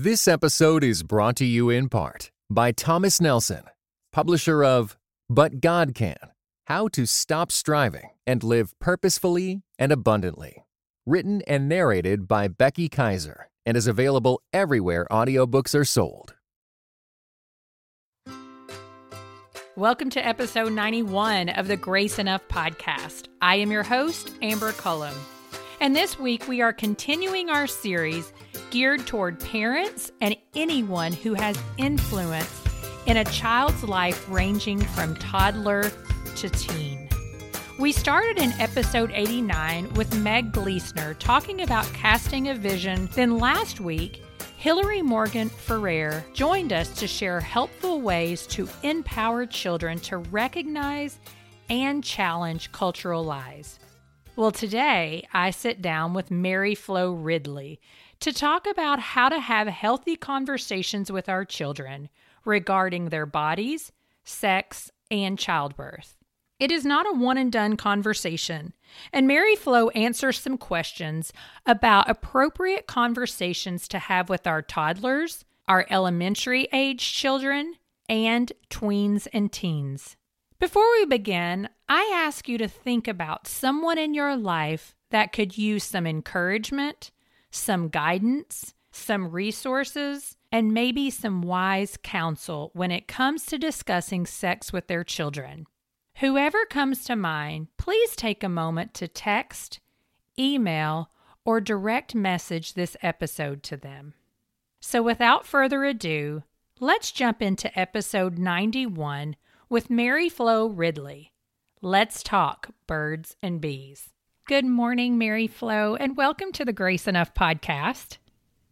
This episode is brought to you in part by Thomas Nelson, publisher of But God Can How to Stop Striving and Live Purposefully and Abundantly. Written and narrated by Becky Kaiser and is available everywhere audiobooks are sold. Welcome to episode 91 of the Grace Enough podcast. I am your host, Amber Cullum. And this week we are continuing our series geared toward parents and anyone who has influence in a child's life ranging from toddler to teen. We started in episode 89 with Meg Gleesner talking about casting a vision. Then last week, Hillary Morgan Ferrer joined us to share helpful ways to empower children to recognize and challenge cultural lies. Well, today I sit down with Mary Flo Ridley to talk about how to have healthy conversations with our children regarding their bodies, sex, and childbirth. It is not a one and done conversation, and Mary Flo answers some questions about appropriate conversations to have with our toddlers, our elementary age children, and tweens and teens. Before we begin, I ask you to think about someone in your life that could use some encouragement, some guidance, some resources, and maybe some wise counsel when it comes to discussing sex with their children. Whoever comes to mind, please take a moment to text, email, or direct message this episode to them. So, without further ado, let's jump into episode 91 with Mary Flo Ridley. Let's talk birds and bees. Good morning, Mary Flo, and welcome to the Grace Enough podcast.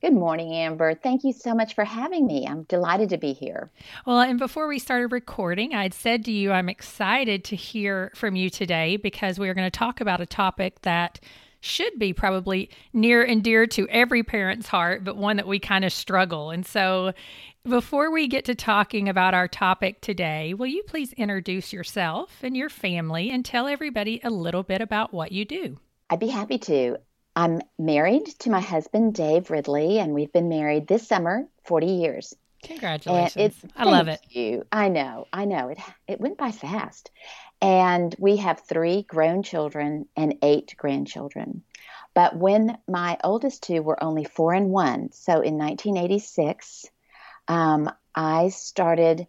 Good morning, Amber. Thank you so much for having me. I'm delighted to be here. Well, and before we started recording, I'd said to you, I'm excited to hear from you today because we are going to talk about a topic that should be probably near and dear to every parent's heart, but one that we kind of struggle. And so, before we get to talking about our topic today, will you please introduce yourself and your family and tell everybody a little bit about what you do? I'd be happy to. I'm married to my husband, Dave Ridley, and we've been married this summer 40 years. Congratulations. It's, I love it. You. I know. I know. It it went by fast. And we have 3 grown children and 8 grandchildren. But when my oldest two were only 4 and 1, so in 1986, um, I started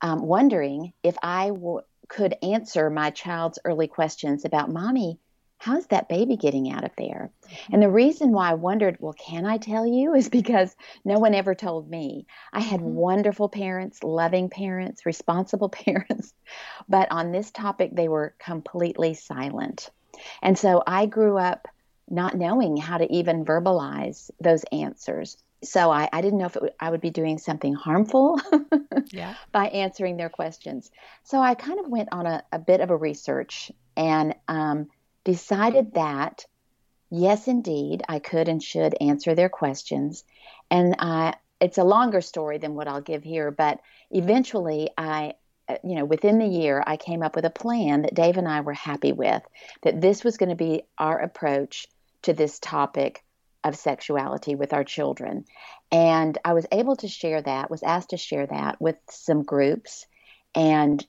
um, wondering if I w- could answer my child's early questions about, Mommy, how's that baby getting out of there? Mm-hmm. And the reason why I wondered, well, can I tell you, is because no one ever told me. I had mm-hmm. wonderful parents, loving parents, responsible parents, but on this topic, they were completely silent. And so I grew up not knowing how to even verbalize those answers so I, I didn't know if would, I would be doing something harmful yeah. by answering their questions. So I kind of went on a, a bit of a research and um, decided that yes, indeed, I could and should answer their questions. And I, it's a longer story than what I'll give here, but eventually I uh, you know, within the year, I came up with a plan that Dave and I were happy with, that this was going to be our approach to this topic of sexuality with our children. And I was able to share that, was asked to share that with some groups. And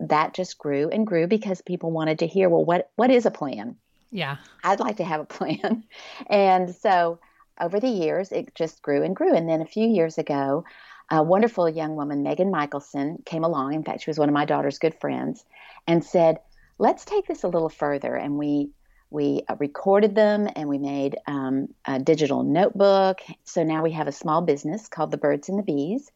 that just grew and grew because people wanted to hear, well, what, what is a plan? Yeah. I'd like to have a plan. and so over the years, it just grew and grew. And then a few years ago, a wonderful young woman, Megan Michelson, came along. In fact, she was one of my daughter's good friends and said, let's take this a little further. And we we uh, recorded them and we made um, a digital notebook. So now we have a small business called The Birds and the Bees.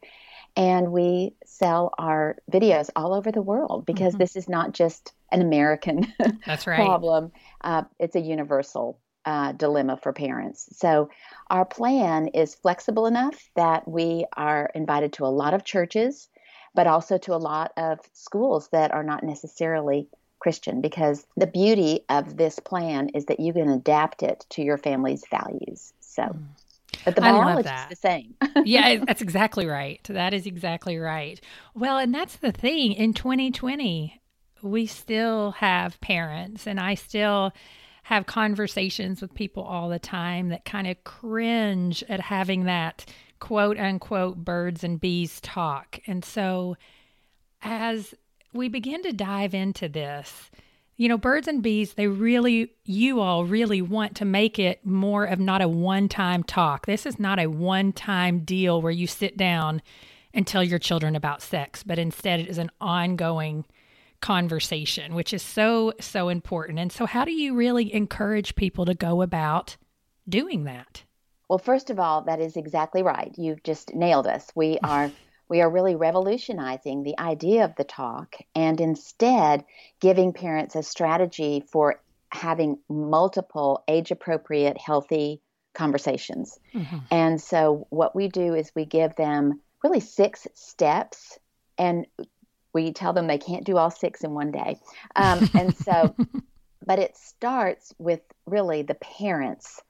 And we sell our videos all over the world because mm-hmm. this is not just an American That's right. problem. Uh, it's a universal uh, dilemma for parents. So our plan is flexible enough that we are invited to a lot of churches, but also to a lot of schools that are not necessarily Christian because the beauty of this plan is that you can adapt it to your family's values. So, mm. but the biology is the same. yeah, that's exactly right. That is exactly right. Well, and that's the thing in 2020, we still have parents, and I still have conversations with people all the time that kind of cringe at having that quote unquote birds and bees talk. And so as we begin to dive into this, you know, birds and bees, they really, you all really want to make it more of not a one time talk. This is not a one time deal where you sit down and tell your children about sex, but instead it is an ongoing conversation, which is so, so important. And so, how do you really encourage people to go about doing that? Well, first of all, that is exactly right. You've just nailed us. We are we are really revolutionizing the idea of the talk and instead giving parents a strategy for having multiple age appropriate healthy conversations. Mm-hmm. And so what we do is we give them really six steps and we tell them they can't do all six in one day. Um, and so, but it starts with really the parents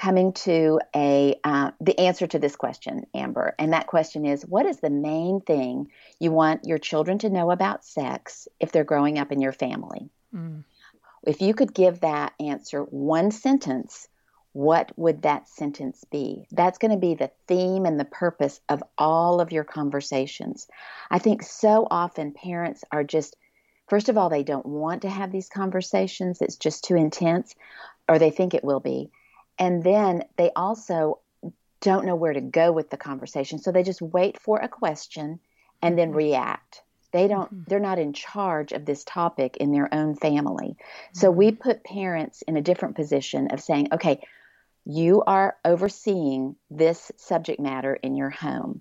coming to a uh, the answer to this question, Amber, and that question is: What is the main thing you want your children to know about sex if they're growing up in your family? Mm. If you could give that answer one sentence, what would that sentence be? That's going to be the theme and the purpose of all of your conversations. I think so often parents are just, first of all, they don't want to have these conversations, it's just too intense, or they think it will be. And then they also don't know where to go with the conversation. So they just wait for a question and then mm-hmm. react. They don't, mm-hmm. they're not in charge of this topic in their own family. So mm-hmm. we put parents in a different position of saying, okay, you are overseeing this subject matter in your home.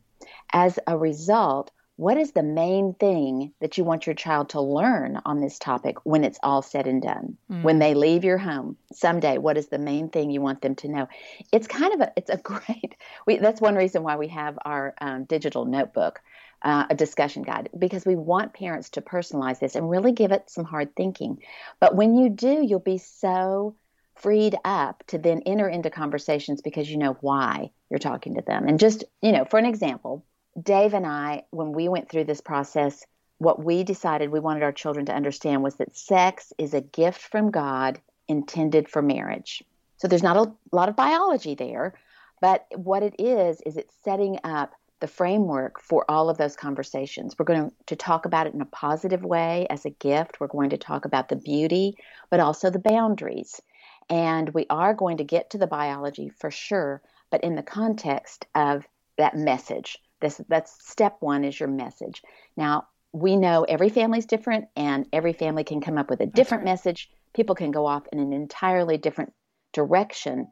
As a result, what is the main thing that you want your child to learn on this topic when it's all said and done? Mm. when they leave your home someday what is the main thing you want them to know? It's kind of a it's a great we, that's one reason why we have our um, digital notebook uh, a discussion guide because we want parents to personalize this and really give it some hard thinking. But when you do you'll be so freed up to then enter into conversations because you know why you're talking to them. And just you know for an example Dave and I, when we went through this process, what we decided we wanted our children to understand was that sex is a gift from God intended for marriage. So there's not a lot of biology there, but what it is, is it's setting up the framework for all of those conversations. We're going to talk about it in a positive way as a gift. We're going to talk about the beauty, but also the boundaries. And we are going to get to the biology for sure, but in the context of that message this that's step one is your message. Now we know every family is different, and every family can come up with a different right. message. People can go off in an entirely different direction,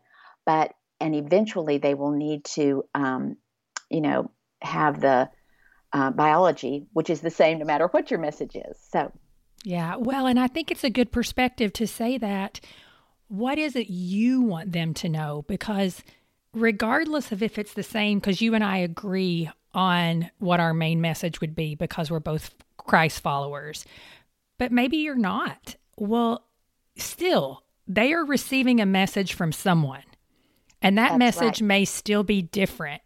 but and eventually they will need to, um, you know, have the uh, biology, which is the same no matter what your message is. So, yeah, well, and I think it's a good perspective to say that. What is it you want them to know? Because regardless of if it's the same, because you and I agree on what our main message would be because we're both Christ followers, but maybe you're not. Well, still, they are receiving a message from someone, and that That's message right. may still be different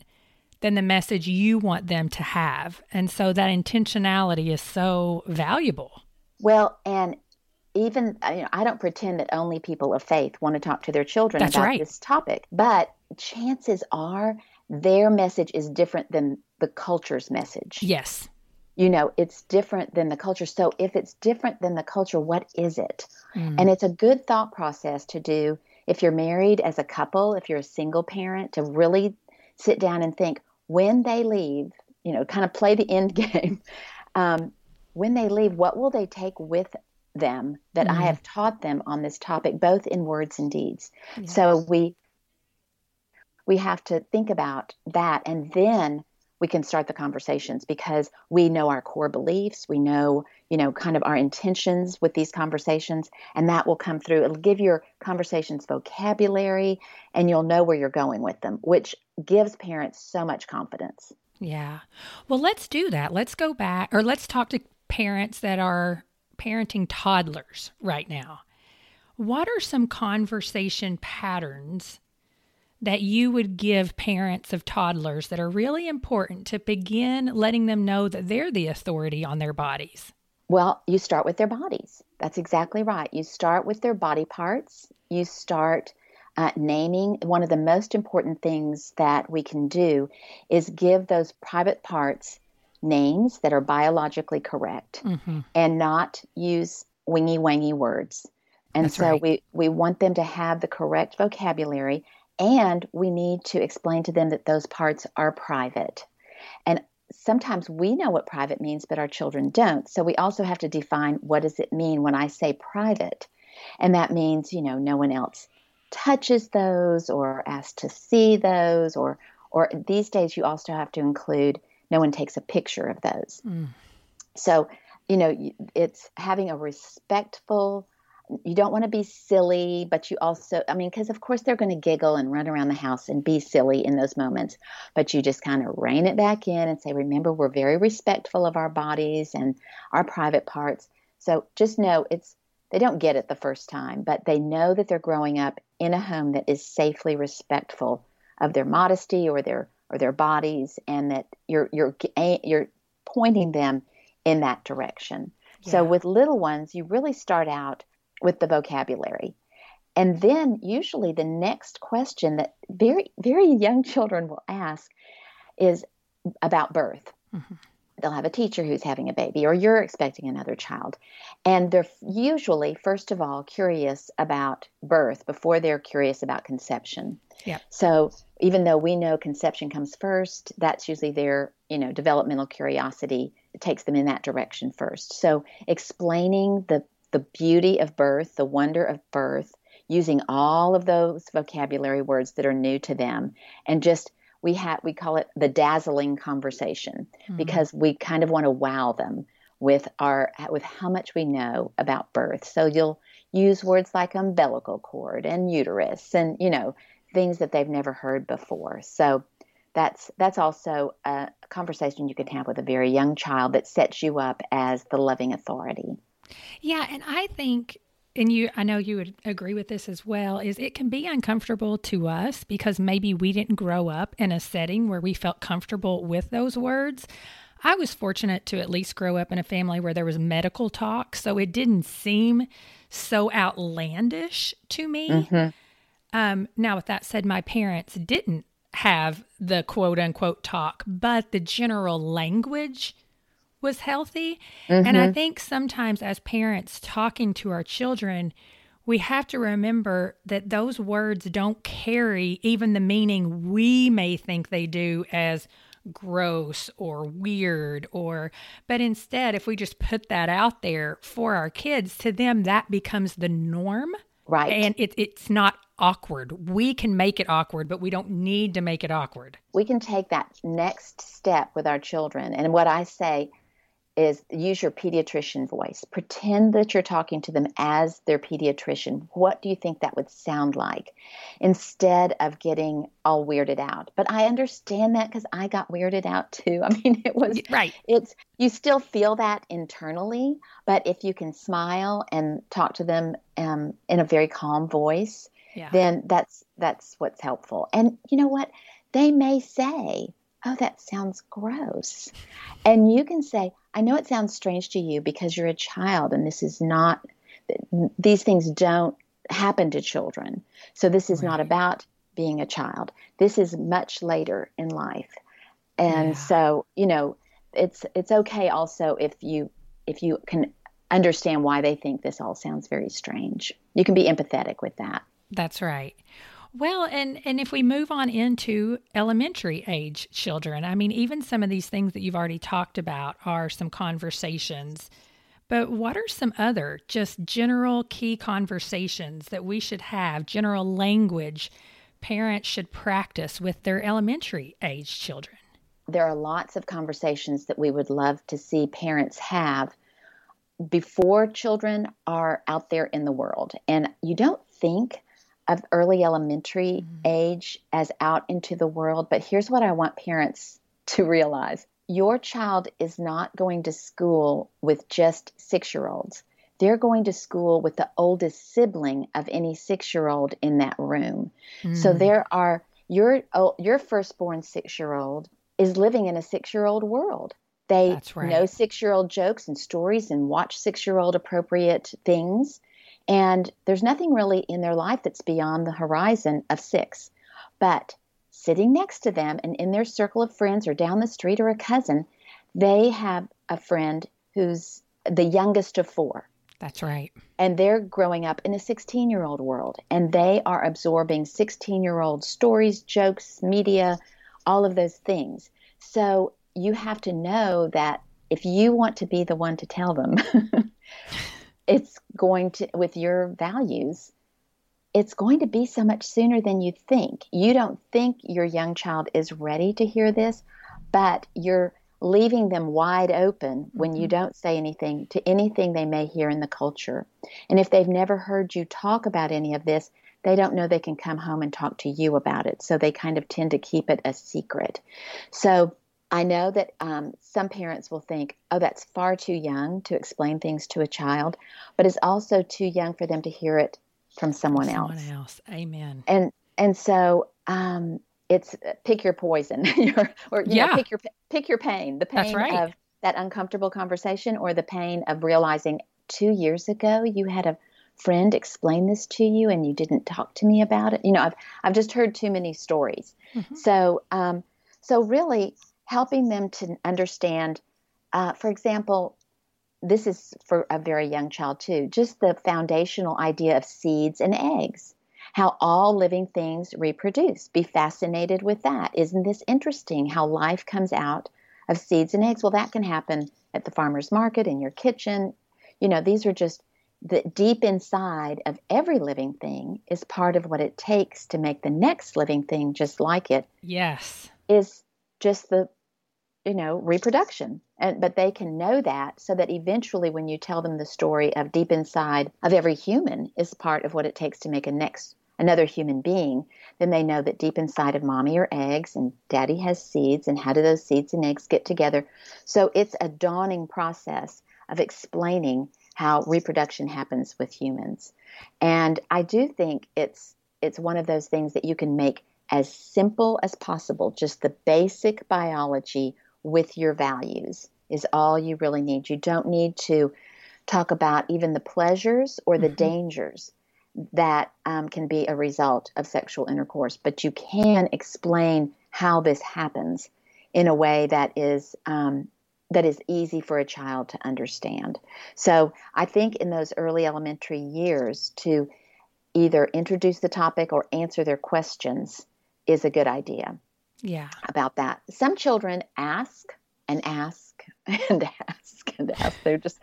than the message you want them to have. And so that intentionality is so valuable. Well, and even you know, I don't pretend that only people of faith want to talk to their children That's about right. this topic, but chances are their message is different than the culture's message. Yes. You know, it's different than the culture. So if it's different than the culture, what is it? Mm. And it's a good thought process to do if you're married as a couple, if you're a single parent, to really sit down and think when they leave, you know, kind of play the end game. Um, when they leave, what will they take with them that mm. I have taught them on this topic, both in words and deeds? Yes. So we we have to think about that and then we can start the conversations because we know our core beliefs we know you know kind of our intentions with these conversations and that will come through it'll give your conversations vocabulary and you'll know where you're going with them which gives parents so much confidence yeah well let's do that let's go back or let's talk to parents that are parenting toddlers right now what are some conversation patterns that you would give parents of toddlers that are really important to begin letting them know that they're the authority on their bodies? Well, you start with their bodies. That's exactly right. You start with their body parts. You start uh, naming. One of the most important things that we can do is give those private parts names that are biologically correct mm-hmm. and not use wingy wangy words. And That's so right. we, we want them to have the correct vocabulary and we need to explain to them that those parts are private. And sometimes we know what private means, but our children don't. So we also have to define what does it mean when I say private? And that means, you know, no one else touches those or asks to see those or or these days you also have to include no one takes a picture of those. Mm. So, you know, it's having a respectful you don't want to be silly, but you also, I mean, because of course they're going to giggle and run around the house and be silly in those moments, but you just kind of rein it back in and say, remember, we're very respectful of our bodies and our private parts. So just know it's, they don't get it the first time, but they know that they're growing up in a home that is safely respectful of their modesty or their or their bodies, and that you're you're you're pointing them in that direction. Yeah. So with little ones, you really start out with the vocabulary. And then usually the next question that very very young children will ask is about birth. Mm-hmm. They'll have a teacher who's having a baby or you're expecting another child. And they're usually first of all curious about birth before they're curious about conception. Yeah. So even though we know conception comes first, that's usually their, you know, developmental curiosity takes them in that direction first. So explaining the the beauty of birth, the wonder of birth, using all of those vocabulary words that are new to them and just we have we call it the dazzling conversation mm-hmm. because we kind of want to wow them with our with how much we know about birth. So you'll use words like umbilical cord and uterus and you know things that they've never heard before. So that's that's also a conversation you can have with a very young child that sets you up as the loving authority. Yeah, and I think and you I know you would agree with this as well is it can be uncomfortable to us because maybe we didn't grow up in a setting where we felt comfortable with those words. I was fortunate to at least grow up in a family where there was medical talk, so it didn't seem so outlandish to me. Mm-hmm. Um, now, with that said, my parents didn't have the quote unquote talk, but the general language was healthy. Mm-hmm. And I mm-hmm. think sometimes as parents talking to our children, we have to remember that those words don't carry even the meaning we may think they do as gross or weird or but instead if we just put that out there for our kids to them that becomes the norm right and it, it's not awkward we can make it awkward but we don't need to make it awkward we can take that next step with our children and what i say is use your pediatrician voice. Pretend that you're talking to them as their pediatrician. What do you think that would sound like instead of getting all weirded out? But I understand that because I got weirded out too. I mean, it was right. It's you still feel that internally, but if you can smile and talk to them um, in a very calm voice, yeah. then that's that's what's helpful. And you know what? They may say, "Oh, that sounds gross," and you can say, I know it sounds strange to you because you're a child and this is not, these things don't happen to children. So this is right. not about being a child. This is much later in life. And yeah. so, you know, it's it's okay also if you if you can understand why they think this all sounds very strange. You can be empathetic with that. That's right. Well, and and if we move on into elementary age children, I mean, even some of these things that you've already talked about are some conversations. But what are some other just general key conversations that we should have, general language parents should practice with their elementary age children? There are lots of conversations that we would love to see parents have before children are out there in the world. And you don't think of early elementary mm-hmm. age as out into the world. But here's what I want parents to realize your child is not going to school with just six year olds. They're going to school with the oldest sibling of any six year old in that room. Mm. So there are your oh, your firstborn six year old is living in a six year old world. They right. know six year old jokes and stories and watch six year old appropriate things And there's nothing really in their life that's beyond the horizon of six. But sitting next to them and in their circle of friends or down the street or a cousin, they have a friend who's the youngest of four. That's right. And they're growing up in a 16 year old world and they are absorbing 16 year old stories, jokes, media, all of those things. So you have to know that if you want to be the one to tell them, it's going to, with your values, it's going to be so much sooner than you think. You don't think your young child is ready to hear this, but you're leaving them wide open when you mm-hmm. don't say anything to anything they may hear in the culture. And if they've never heard you talk about any of this, they don't know they can come home and talk to you about it. So they kind of tend to keep it a secret. So I know that um, some parents will think, oh, that's far too young to explain things to a child, but it's also too young for them to hear it from someone, someone else. Someone else. Amen. And and so um, it's uh, pick your poison, or you yeah. know, pick your pick your pain. The pain right. of that uncomfortable conversation, or the pain of realizing two years ago you had a friend explain this to you and you didn't talk to me about it. You know, I've I've just heard too many stories. Mm-hmm. So um, so really helping them to understand. Uh, for example, this is for a very young child too. Just the foundational idea of seeds and eggs. How all living things reproduce. Be fascinated with that. Isn't this interesting? How life comes out of seeds and eggs. Well, that can happen at the farmer's market, in your kitchen. You know, these are just the deep inside of every living thing is part of what it takes to make the next living thing just like it. Yes. Is just the you know reproduction and but they can know that so that eventually when you tell them the story of deep inside of every human is part of what it takes to make a next another human being then they know that deep inside of mommy are eggs and daddy has seeds and how do those seeds and eggs get together so it's a dawning process of explaining how reproduction happens with humans. And I do think it's it's one of those things that you can make as simple as possible, just the basic biology with your values is all you really need. You don't need to talk about even the pleasures or the mm-hmm. dangers that um, can be a result of sexual intercourse, but you can explain how this happens in a way that is um, that is easy for a child to understand. So I think in those early elementary years to either introduce the topic or answer their questions is a good idea. Yeah. About that. Some children ask and ask and ask and ask. They're just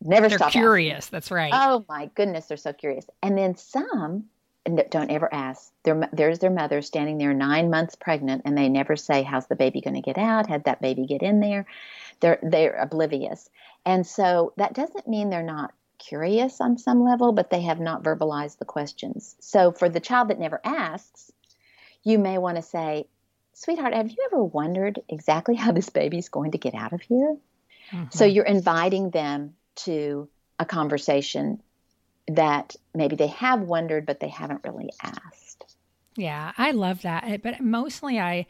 never they're stop curious. Asking. That's right. Oh my goodness, they're so curious. And then some don't ever ask. Their, there's their mother standing there nine months pregnant, and they never say, "How's the baby going to get out? Had that baby get in there?" they're they're oblivious. And so that doesn't mean they're not curious on some level, but they have not verbalized the questions. So for the child that never asks, you may want to say, "Sweetheart, have you ever wondered exactly how this baby's going to get out of here?" Mm-hmm. So you're inviting them to a conversation that maybe they have wondered but they haven't really asked. Yeah, I love that. But mostly I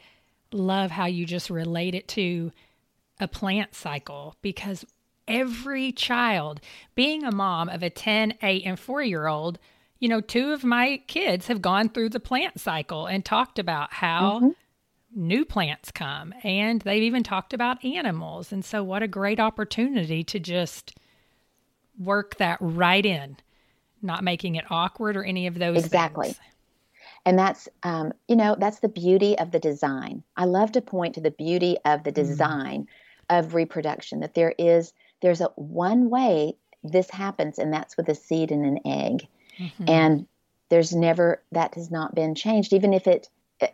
love how you just relate it to a plant cycle because every child, being a mom of a 10, 8, and 4 year old, you know, two of my kids have gone through the plant cycle and talked about how mm-hmm. New plants come. And they've even talked about animals. And so, what a great opportunity to just work that right in, not making it awkward or any of those exactly. Things. And that's, um, you know, that's the beauty of the design. I love to point to the beauty of the mm-hmm. design. Mm of reproduction that there is there's a one way this happens and that's with a seed and an egg mm-hmm. and there's never that has not been changed even if it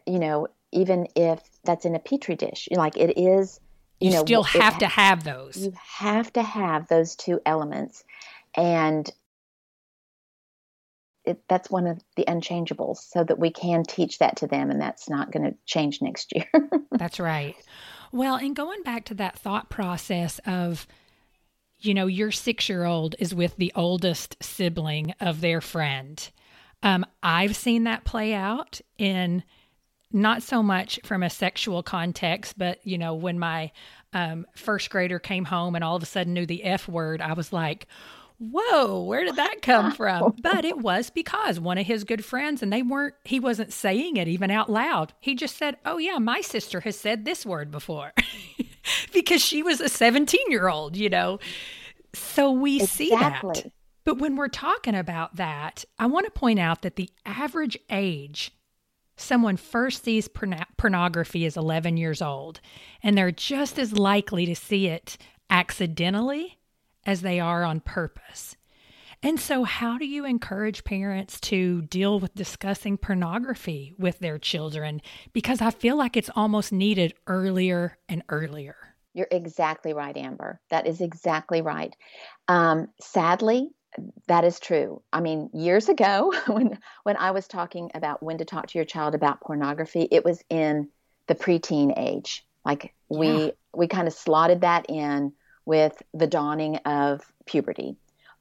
you know even if that's in a petri dish like it is you, you know still have to have those. you have to have those two elements. And it, that's one of the unchangeables so that we can teach that to them and that's not going to change next year. That's right. Well, and going back to that thought process of, you know, your six year old is with the oldest sibling of their friend. Um, I've seen that play out in not so much from a sexual context, but, you know, when my um, first grader came home and all of a sudden knew the F word, I was like, whoa, where did that come from? But it was because one of his good friends, and they weren't, he wasn't saying it even out loud. He just said, oh, yeah, my sister has said this word before because she was a 17 year old, you know. So we exactly. see that. But when we're talking about that, I want to point out that the average age someone first sees porn- pornography is 11 years old, and they're just as likely to see it accidentally as they are on purpose. And so, how do you encourage parents to deal with discussing pornography with their children? Because I feel like it's almost needed earlier and earlier. You're exactly right, Amber. That is exactly right. Um, sadly, that is true. I mean, years ago, when when I was talking about when to talk to your child about pornography, it was in the preteen age. Like we yeah. we kind of slotted that in with the dawning of puberty.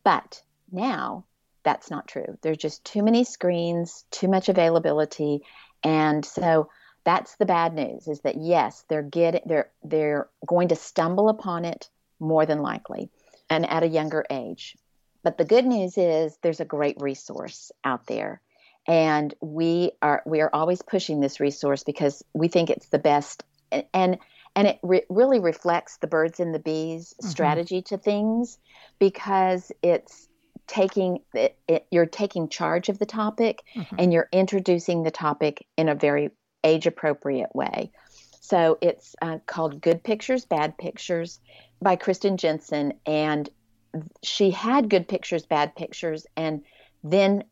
But now that's not true. There's just too many screens, too much availability, and so that's the bad news is that yes, they're getting they're they're going to stumble upon it more than likely and at a younger age. But the good news is there's a great resource out there. And we are we are always pushing this resource because we think it's the best and and, and it re- really reflects the birds and the bees mm-hmm. strategy to things because it's taking it, it, you're taking charge of the topic mm-hmm. and you're introducing the topic in a very age appropriate way. So it's uh, called Good Pictures, Bad Pictures by Kristen Jensen. And she had good pictures, bad pictures, and then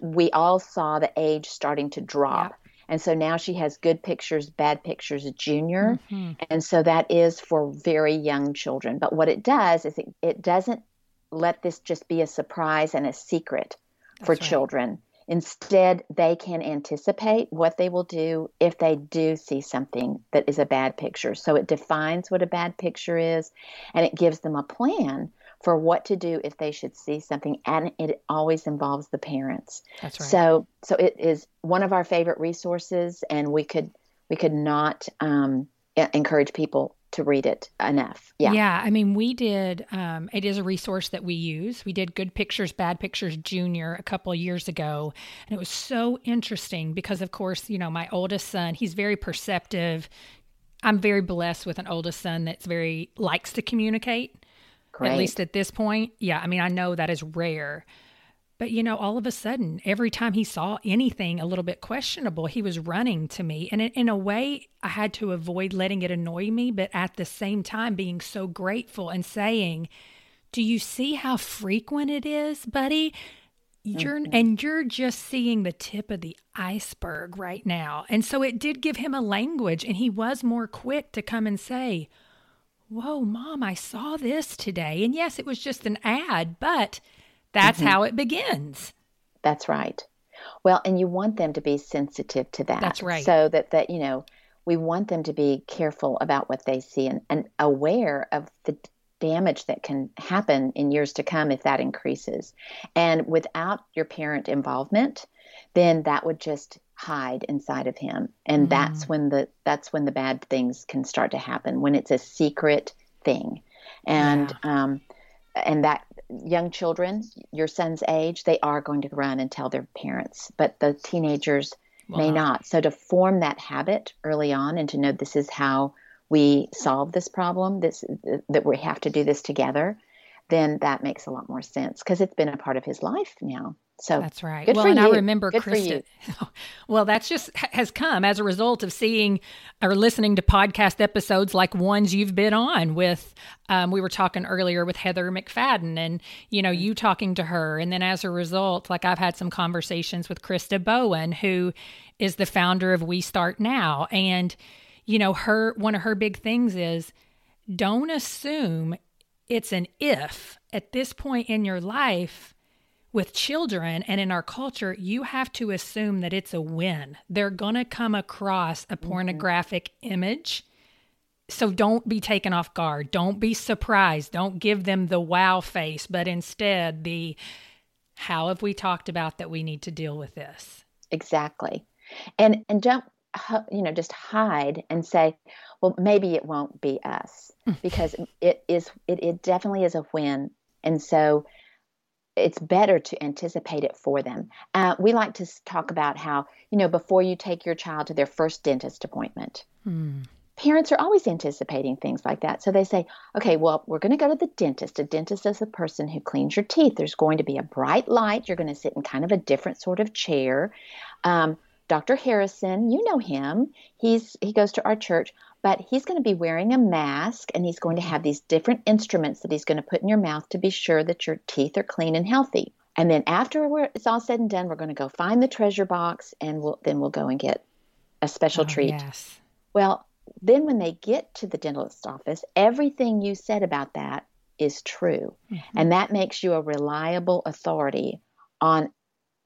we all saw the age starting to drop. Yeah. And so now she has good pictures, bad pictures, junior. Mm-hmm. And so that is for very young children. But what it does is it, it doesn't let this just be a surprise and a secret That's for right. children. Instead, they can anticipate what they will do if they do see something that is a bad picture. So it defines what a bad picture is and it gives them a plan for what to do if they should see something and it always involves the parents. That's right. So so it is one of our favorite resources and we could we could not um, encourage people to read it enough. Yeah. Yeah i mean we did um, it is a resource that we use. We did good pictures bad pictures junior a couple of years ago and it was so interesting because of course you know my oldest son he's very perceptive. I'm very blessed with an oldest son that's very likes to communicate Great. At least at this point. Yeah, I mean, I know that is rare. But you know, all of a sudden, every time he saw anything a little bit questionable, he was running to me. And in a way, I had to avoid letting it annoy me, but at the same time, being so grateful and saying, Do you see how frequent it is, buddy? You're mm-hmm. and you're just seeing the tip of the iceberg right now. And so it did give him a language, and he was more quick to come and say, Whoa, mom, I saw this today. And yes, it was just an ad, but that's mm-hmm. how it begins. That's right. Well, and you want them to be sensitive to that. That's right. So that, that you know, we want them to be careful about what they see and, and aware of the damage that can happen in years to come if that increases. And without your parent involvement, then that would just hide inside of him and mm. that's when the that's when the bad things can start to happen when it's a secret thing and yeah. um and that young children your son's age they are going to run and tell their parents but the teenagers wow. may not so to form that habit early on and to know this is how we solve this problem this that we have to do this together then that makes a lot more sense because it's been a part of his life now so that's right. Well, and you. I remember good Kristen. well, that's just has come as a result of seeing or listening to podcast episodes like ones you've been on with. Um, we were talking earlier with Heather MacFadyen, and you know you talking to her, and then as a result, like I've had some conversations with Krista Bowen, who is the founder of We Start Now, and you know her one of her big things is don't assume it's an if at this point in your life with children and in our culture, you have to assume that it's a win. They're going to come across a mm-hmm. pornographic mm-hmm. image. So don't be taken off guard. Don't be surprised. Don't give them the wow face, but instead the how have we talked about that we need to deal with this? Exactly. And and don't you know just hide and say, well maybe it won't be us because it is it, it definitely is a win. And so it's better to anticipate it for them. Uh, we like to talk about how, you know, before you take your child to their first dentist appointment, hmm. parents are always anticipating things like that. So they say, okay, well, we're going to go to the dentist. A dentist is a person who cleans your teeth. There's going to be a bright light. You're going to sit in kind of a different sort of chair. Um, Dr. Harrison, you know him. He's he goes to our church, but he's going to be wearing a mask and he's going to have these different instruments that he's going to put in your mouth to be sure that your teeth are clean and healthy. And then after it's all said and done, we're going to go find the treasure box and we'll, then we'll go and get a special oh, treat. Yes. Well, then when they get to the dentist's office, everything you said about that is true. Mm-hmm. And that makes you a reliable authority on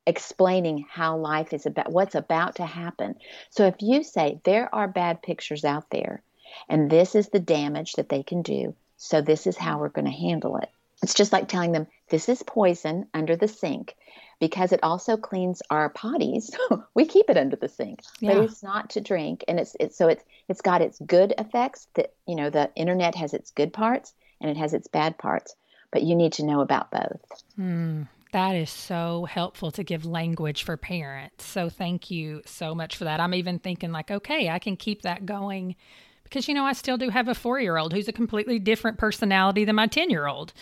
explaining how life is about what's about to happen. So if you say there are bad pictures out there and this is the damage that they can do, so this is how we're going to handle it. It's just like telling them this is poison under the sink because it also cleans our potties. we keep it under the sink, yeah. but it's not to drink and it's it's so it's it's got its good effects that you know the internet has its good parts and it has its bad parts, but you need to know about both. Mm. That is so helpful to give language for parents. So thank you so much for that. I'm even thinking like, okay, I can keep that going because you know I still do have a 4-year-old who's a completely different personality than my 10-year-old.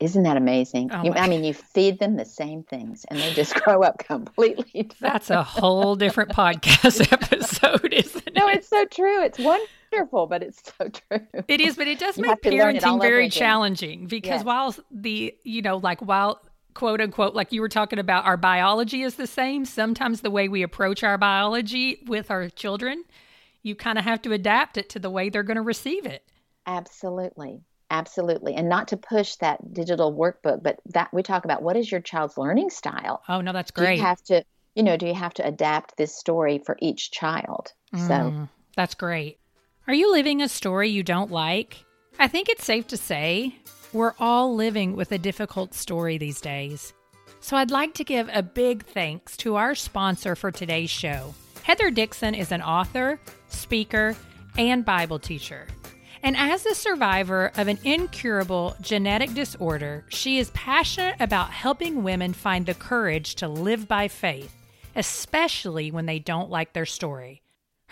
Isn't that amazing? Oh you, I mean, you feed them the same things and they just grow up completely different. That's a whole different podcast episode, isn't it? No, it's so true. It's wonderful, but it's so true. It is, but it does you make parenting very challenging because while the, you know, like while quote unquote, like you were talking about, our biology is the same. Sometimes the way we approach our biology with our children, you kind of have to adapt it to the way they're going to receive it. Absolutely. Absolutely. And not to push that digital workbook, but that we talk about what is your child's learning style? Oh, no, that's great. Do you have to, you know, do you have to adapt this story for each child? Mm, so that's great. Are you living a story you don't like? I think it's safe to say we're all living with a difficult story these days. So I'd like to give a big thanks to our sponsor for today's show. Heather Dixon is an author, speaker, and Bible teacher. And as a survivor of an incurable genetic disorder, she is passionate about helping women find the courage to live by faith, especially when they don't like their story.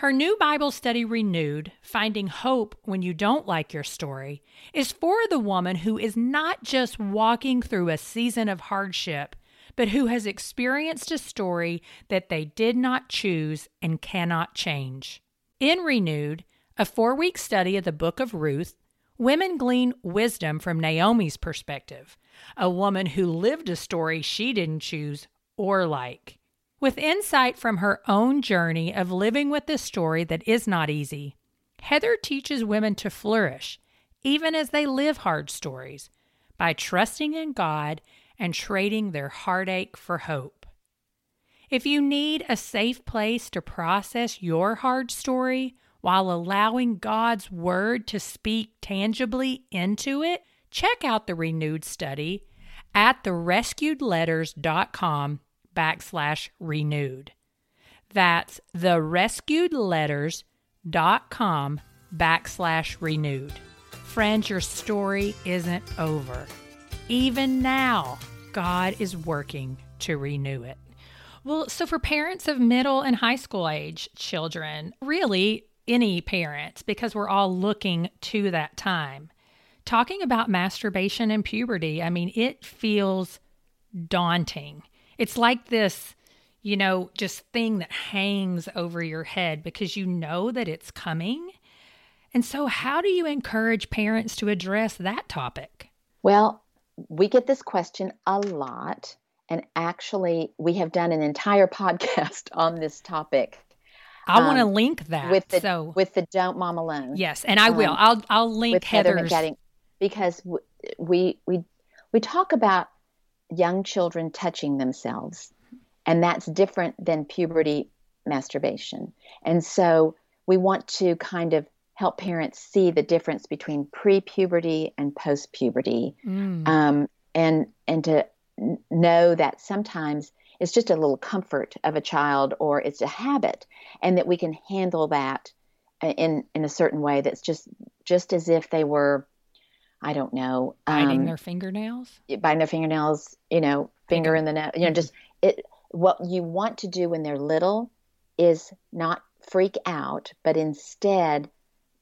Her new Bible study, Renewed Finding Hope When You Don't Like Your Story, is for the woman who is not just walking through a season of hardship, but who has experienced a story that they did not choose and cannot change. In Renewed, a four week study of the book of Ruth, women glean wisdom from Naomi's perspective, a woman who lived a story she didn't choose or like. With insight from her own journey of living with this story that is not easy, Heather teaches women to flourish, even as they live hard stories, by trusting in God and trading their heartache for hope. If you need a safe place to process your hard story while allowing God's Word to speak tangibly into it, check out the renewed study at therescuedletters.com backslash renewed. That's the rescuedletters.com backslash renewed. Friends, your story isn't over. Even now, God is working to renew it. Well, so for parents of middle and high school age children, really any parents, because we're all looking to that time, talking about masturbation and puberty, I mean, it feels daunting. It's like this, you know, just thing that hangs over your head because you know that it's coming. And so, how do you encourage parents to address that topic? Well, we get this question a lot. And actually, we have done an entire podcast on this topic. I um, want to link that with the so, with the "Don't Mom Alone." Yes, and I um, will. I'll I'll link Heather's Heather because we we we talk about young children touching themselves. And that's different than puberty masturbation. And so we want to kind of help parents see the difference between pre-puberty and post-puberty, mm. um, and and to know that sometimes it's just a little comfort of a child or it's a habit, and that we can handle that in in a certain way that's just just as if they were I don't know, biting um, their fingernails, biting their fingernails, you know, finger in the nose, you know, just it. What you want to do when they're little is not freak out, but instead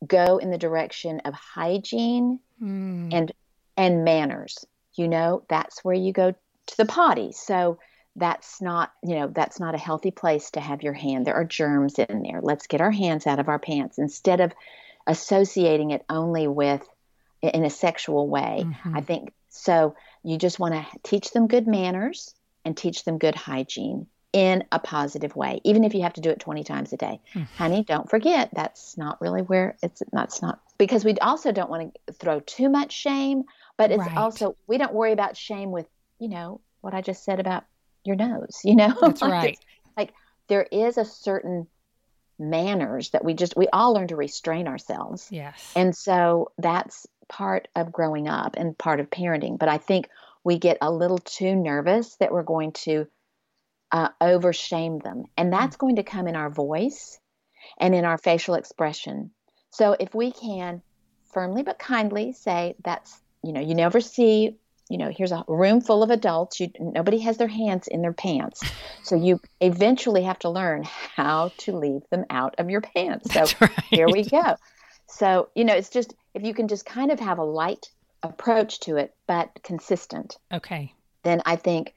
go in the direction of hygiene mm. and and manners. You know, that's where you go to the potty. So that's not, you know, that's not a healthy place to have your hand. There are germs in there. Let's get our hands out of our pants instead of associating it only with in a sexual way. Mm-hmm. I think so you just want to teach them good manners and teach them good hygiene in a positive way, even if you have to do it 20 times a day. Mm. Honey, don't forget that's not really where it's that's not because we also don't want to throw too much shame, but it's right. also we don't worry about shame with, you know, what I just said about your nose, you know? That's like right. Like there is a certain manners that we just we all learn to restrain ourselves. Yes. And so that's part of growing up and part of parenting, but I think we get a little too nervous that we're going to uh, overshame them. And that's going to come in our voice and in our facial expression. So if we can firmly but kindly say, that's, you know, you never see, you know, here's a room full of adults. You, nobody has their hands in their pants. So you eventually have to learn how to leave them out of your pants. So right. here we go. So, you know, it's just, if you can just kind of have a light approach to it, but consistent. Okay. Then I think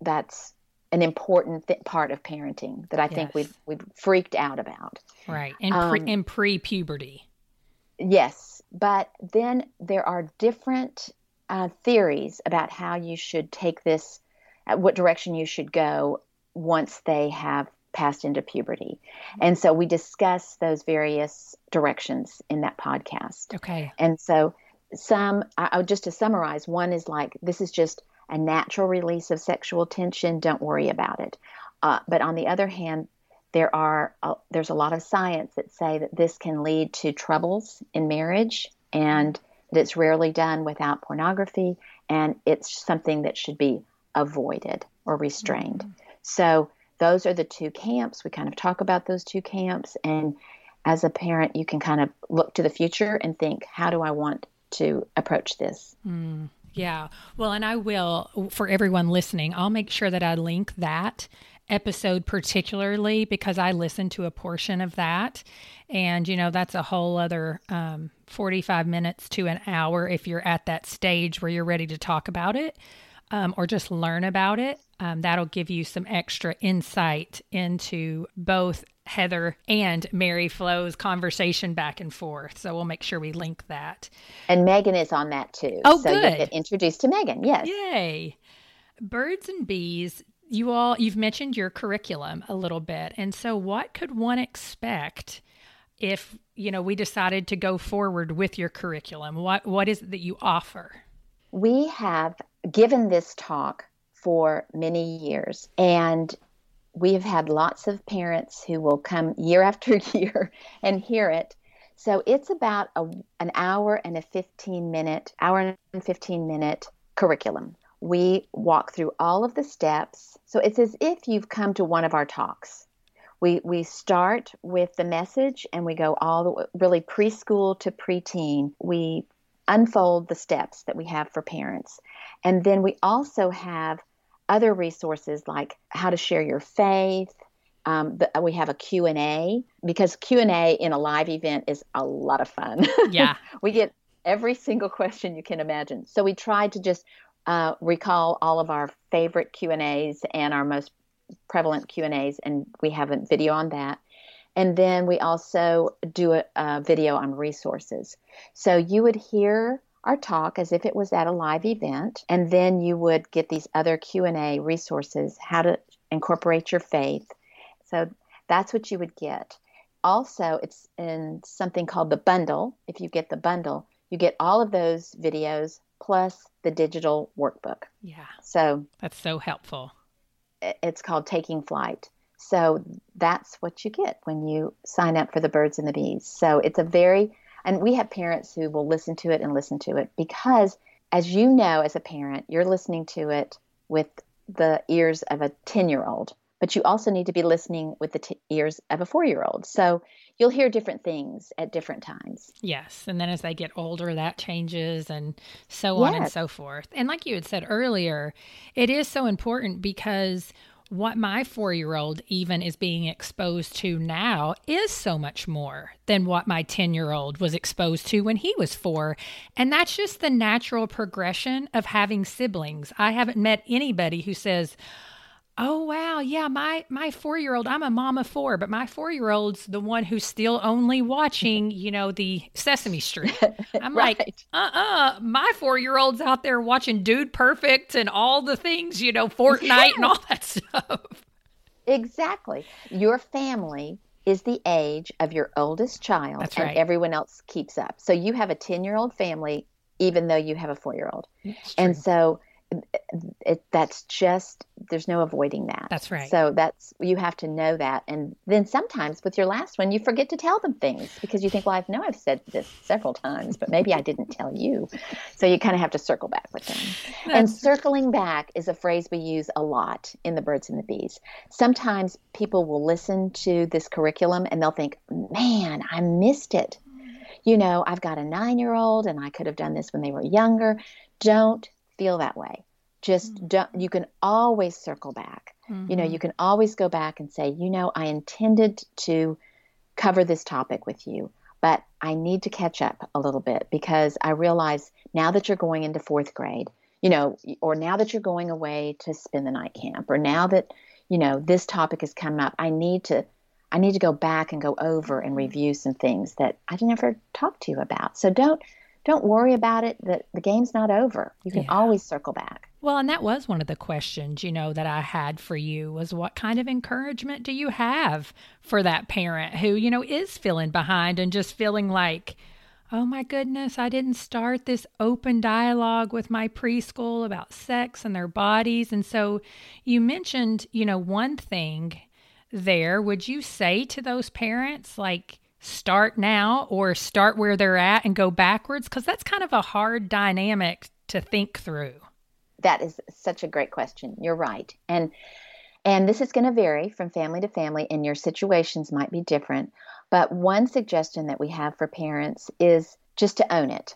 that's an important th- part of parenting that I think we've we've freaked out about. Right, and pre, um, in pre puberty. Yes, but then there are different uh, theories about how you should take this, uh, what direction you should go once they have passed into puberty, and so we discuss those various directions in that podcast. Okay, and so some, I, just to summarize, one is like this is just a natural release of sexual tension, don't worry about it. Uh, but on the other hand, there are uh, there's a lot of science that say that this can lead to troubles in marriage and that it's rarely done without pornography and it's something that should be avoided or restrained. Mm-hmm. So those are the two camps. We kind of talk about those two camps and as a parent you can kind of look to the future and think how do I want to approach this? Mm. Yeah. Well, and I will, for everyone listening, I'll make sure that I link that episode particularly because I listened to a portion of that. And, you know, that's a whole other um, 45 minutes to an hour if you're at that stage where you're ready to talk about it um, or just learn about it. Um, that'll give you some extra insight into both Heather and Mary Flo's conversation back and forth. So we'll make sure we link that. And Megan is on that too. Oh, so good. you get introduced to Megan. Yes. Yay. Birds and bees. You all, you've mentioned your curriculum a little bit. And so what could one expect if, you know, we decided to go forward with your curriculum? What, what is it that you offer? We have given this talk for many years and we have had lots of parents who will come year after year and hear it. So it's about a, an hour and a 15 minute, hour and 15 minute curriculum. We walk through all of the steps. So it's as if you've come to one of our talks. We, we start with the message and we go all the way, really preschool to preteen. We unfold the steps that we have for parents. And then we also have other resources like how to share your faith. Um, the, we have a Q&A because Q&A in a live event is a lot of fun. Yeah. we get every single question you can imagine. So we tried to just uh, recall all of our favorite Q&As and our most prevalent Q&As and we have a video on that. And then we also do a, a video on resources. So you would hear our talk as if it was at a live event and then you would get these other q&a resources how to incorporate your faith. So that's what you would get. Also it's in something called the bundle. If you get the bundle you get all of those videos plus the digital workbook. Yeah. So that's so helpful. It's called taking flight so that's what you get when you sign up for the birds and the bees so it's a very and we have parents who will listen to it and listen to it because, as you know, as a parent, you're listening to it with the ears of a 10 year old but you also need to be listening with the t- ears of a four year old. So you'll hear different things at different times. Yes. And then as they get older, that changes and so on and so forth. And like you had said earlier, it is so important because what my four year old even is being exposed to now is so much more than what my 10 year old was exposed to when he was four. And that's just the natural progression of having siblings. I haven't met anybody who says, Oh wow, yeah, my my 4-year-old, I'm a mom of 4, but my 4-year-old's the one who's still only watching, you know, the Sesame Street. I'm right. like, "Uh-uh, my 4-year-old's out there watching Dude Perfect and all the things, you know, Fortnite yeah. and all that stuff." Exactly. Your family is the age of your oldest child That's and everyone else keeps up. So you have a 10-year-old family even though you have a 4-year-old. And so it, that's just there's no avoiding that. That's right. So that's you have to know that, and then sometimes with your last one, you forget to tell them things because you think, well, I know I've said this several times, but maybe I didn't tell you. So you kind of have to circle back with them. That's... And circling back is a phrase we use a lot in the birds and the bees. Sometimes people will listen to this curriculum and they'll think, man, I missed it. You know, I've got a nine year old and I could have done this when they were younger. Don't feel that way. Just mm-hmm. don't, you can always circle back. Mm-hmm. You know, you mm-hmm. can always go back and say, you know, I intended to cover this topic with you, but I need to catch up a little bit because I realize now that you're going into fourth grade, you know, or now that you're going away to spend the night camp, or now that, you know, this topic has come up, I need to I need to go back and go over and mm-hmm. review some things that I never talked to you about. So don't don't worry about it. The, the game's not over. You can yeah. always circle back. Well, and that was one of the questions, you know, that I had for you was what kind of encouragement do you have for that parent who, you know, is feeling behind and just feeling like, oh my goodness, I didn't start this open dialogue with my preschool about sex and their bodies. And so you mentioned, you know, one thing there. Would you say to those parents, like, start now or start where they're at and go backwards? Because that's kind of a hard dynamic to think through. That is such a great question. You're right. And and this is going to vary from family to family and your situations might be different. But one suggestion that we have for parents is just to own it.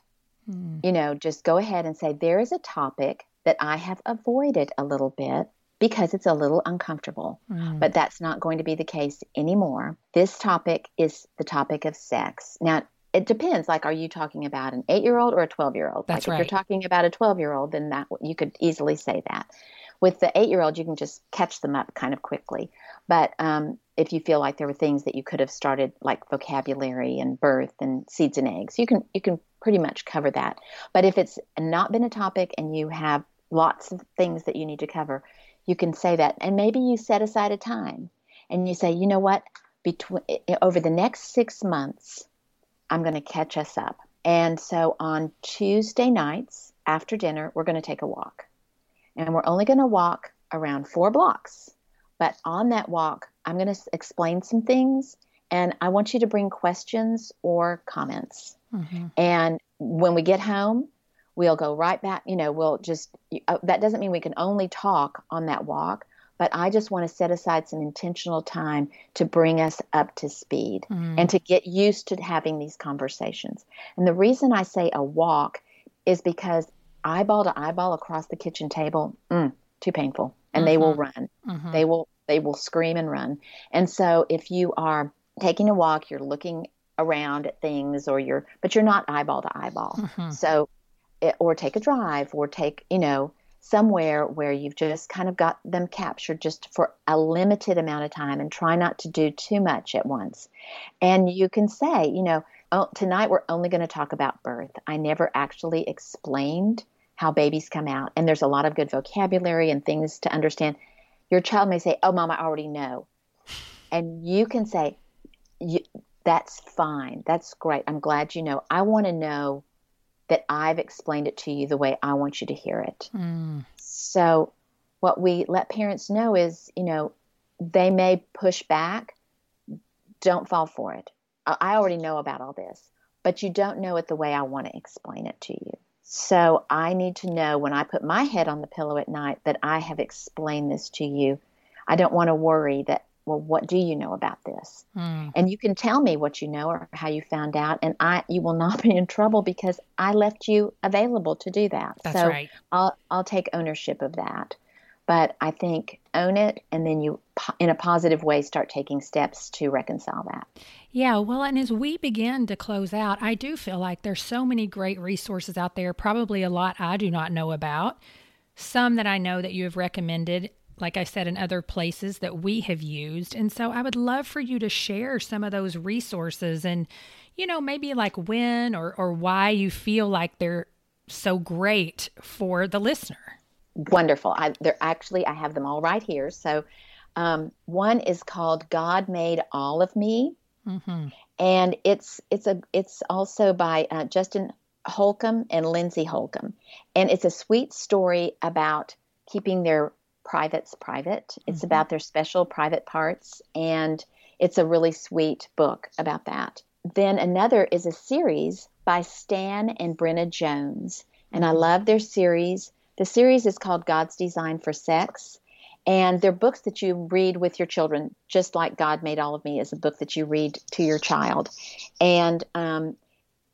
Hmm. You know, just go ahead and say there is a topic that I have avoided a little bit because it's a little uncomfortable. Mm. But that's not going to be the case anymore. This topic is the topic of sex. Now, it depends. Like, are you talking about an eight year old or a 12 year old? That's like, right. if you're talking about a 12 year old, then that you could easily say that. With the eight year old, you can just catch them up kind of quickly. But um, if you feel like there were things that you could have started, like vocabulary and birth and seeds and eggs, you can you can pretty much cover that. But if it's not been a topic and you have lots of things that you need to cover, you can say that. And maybe you set aside a time and you say, you know what, between over the next six months, I'm going to catch us up. And so on Tuesday nights after dinner, we're going to take a walk. And we're only going to walk around four blocks. But on that walk, I'm going to explain some things and I want you to bring questions or comments. Mm-hmm. And when we get home, we'll go right back you know we'll just uh, that doesn't mean we can only talk on that walk but i just want to set aside some intentional time to bring us up to speed mm. and to get used to having these conversations and the reason i say a walk is because eyeball to eyeball across the kitchen table mm, too painful and mm-hmm. they will mm-hmm. run mm-hmm. they will they will scream and run and so if you are taking a walk you're looking around at things or you're but you're not eyeball to eyeball mm-hmm. so Eh, or take a drive or take, you know, somewhere where you've just kind of got them captured just for a limited amount of time and try not to do too much at once. And you can say, you know, oh, tonight we're only going to talk about birth. I never actually explained how babies come out. And there's a lot of good vocabulary and things to understand. Your child may say, Oh, mom, I already know. And you can say, That's fine. That's great. I'm glad you know. I want to know that I've explained it to you the way I want you to hear it. Mm. So, what we let parents know is, you know, they may push back. Don't fall for it. I already know about all this, but you don't know it the way I want to explain it to you. So, I need to know when I put my head on the pillow at night that I have explained this to you. I don't want to worry that, well, what do you know about this? Mm. And you can tell me what you know or how you found out, and I you will not be in trouble because I left you available to do that. That's so right. I'll I'll take ownership of that. But I think own it, and then you, in a positive way, start taking steps to reconcile that. Yeah, well, and as we begin to close out, I do feel like there's so many great resources out there, probably a lot I do not know about, some that I know that you have recommended, like I said, in other places that we have used. And so I would love for you to share some of those resources and, you know, maybe like when or, or why you feel like they're so great for the listener. Wonderful. I, they're actually I have them all right here. So um, one is called God Made All of Me. Mm-hmm. and it's it's a it's also by uh, Justin Holcomb and Lindsey Holcomb, and it's a sweet story about keeping their privates private. It's Mhm. about their special private parts, and it's a really sweet book about that. Then another is a series by Stan and Brenna Jones, and I love their series. The series is called God's Design for Sex. And they're books that you read with your children, just like God Made All of Me is a book that you read to your child. And um,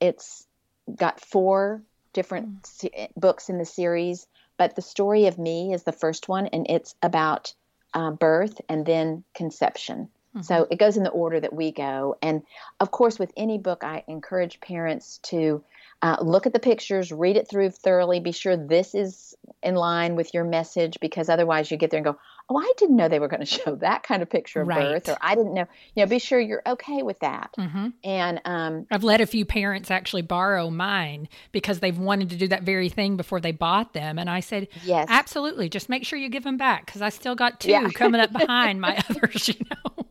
it's got four different se- books in the series, but the story of me is the first one, and it's about uh, birth and then conception. So it goes in the order that we go. And of course, with any book, I encourage parents to uh, look at the pictures, read it through thoroughly, be sure this is in line with your message, because otherwise you get there and go, Oh, I didn't know they were going to show that kind of picture of Right. birth, or I didn't know. You know, be sure you're okay with that. Mm-hmm. And um, I've let a few parents actually borrow mine because they've wanted to do that very thing before they bought them. And I said, yes, absolutely, just make sure you give them back because I still got two Yeah. coming up behind my others, you know.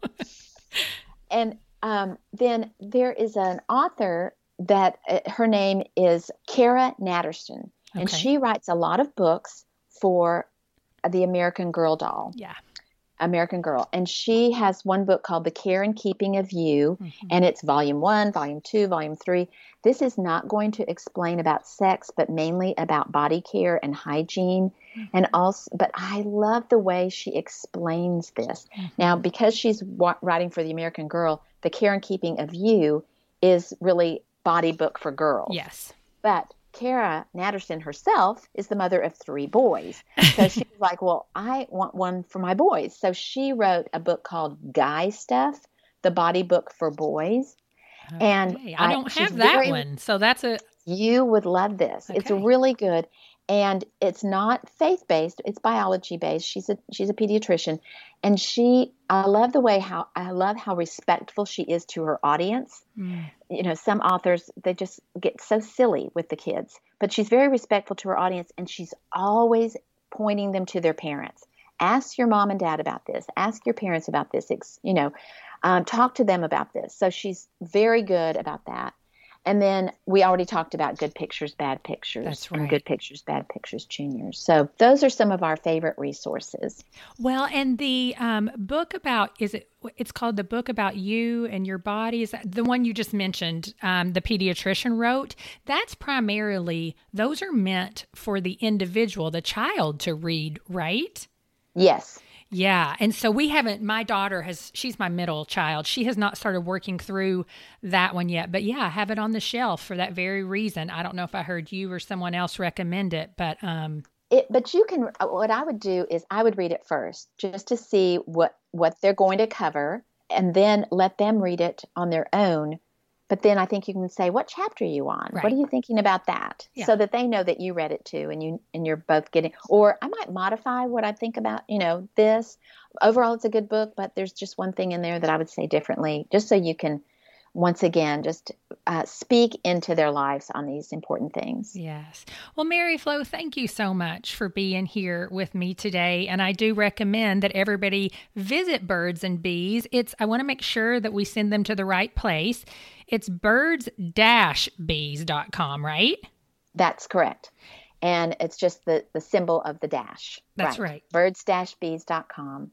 and um, then there is an author that uh, her name is Cara Natterson, and she writes a lot of books for the American Girl doll. yeah. American Girl. And she has one book called The Care and Keeping of You, Mhm. and it's volume one, volume two, volume three. This is not going to explain about sex, but mainly about body care and hygiene. And also, but I love the way she explains this. Now, because she's wa- writing for the American Girl, The Care and Keeping of You is really body book for girls. Yes. But Cara Natterson herself is the mother of three boys. So she was like, Well, I want one for my boys. So she wrote a book called Guy Stuff, the body book for boys. And Okay, I I- don't have that very- one. So that's a, You would love this. It's really good. And it's not faith based, it's biology based. She's a she's a pediatrician. And she I love the way how I love how respectful she is to her audience. Mm, you know some authors they just get so silly with the kids but she's very respectful to her audience and she's always pointing them to their parents. Ask your mom and dad about this. Ask your parents about this. You know um, talk to them about this. So she's very good about that and then we already talked about good pictures bad pictures That's and right. good pictures bad pictures juniors so those are some of our favorite resources well, and the um, book about, is it, it's called The Book About You and Your Body. Is that the one you just mentioned, um, the pediatrician wrote? That's primarily, those are meant for the individual, the child to read, right? yes Yeah. And so we haven't, my daughter has, she's my middle child. She has not started working through that one yet. But yeah, I have it on the shelf for that very reason. I don't know if I heard you or someone else recommend it, but um, it but you can uh, what i would do is i would read it first just to see what what they're going to cover and then let them read it on their own but then i think you can say what chapter are you on Right. what are you thinking about that Yeah. so that they know that you read it too and you and you're both getting or i might modify what i think about you know this overall it's a good book but there's just one thing in there that i would say differently just so you can once again just uh, speak into their lives on these important things Yes. Well, Mary Flo, thank you so much for being here with me today. And I do recommend that everybody visit Birds and Bees. It's I want to make sure that we send them to the right place. It's birds-bees.com, right? That's correct. And it's just the, the symbol of the dash. That's right. Birds-bees.com.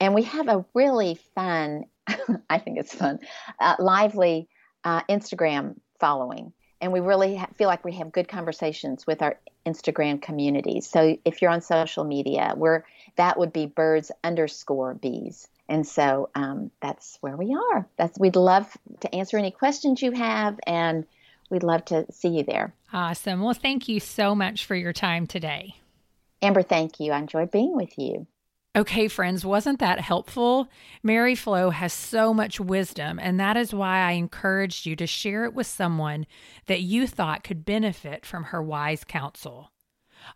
And we have a really fun, I think it's fun, uh, lively uh, Instagram following. and we really ha- feel like we have good conversations with our Instagram community. So if you're on social media, we're that would be birds underscore bees. And so um, that's where we are. That's we'd love to answer any questions you have, and we'd love to see you there. Awesome. Well, thank you so much for your time today. Amber, thank you. I enjoyed being with you. Okay, friends, wasn't that helpful? Mary Flo has so much wisdom, and that is why I encouraged you to share it with someone that you thought could benefit from her wise counsel.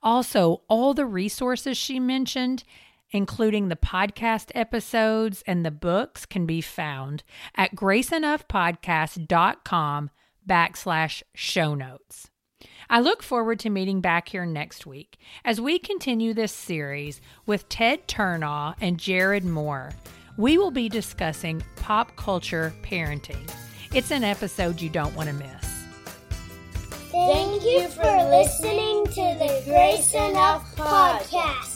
Also, all the resources she mentioned, including the podcast episodes and the books, can be found at graceenoughpodcast.com backslash show notes. I look forward to meeting back here next week as we continue this series with Ted Turnau and Jared Moore. We will be discussing pop culture parenting. It's an episode you don't want to miss. Thank you for listening to the Grace Enough podcast.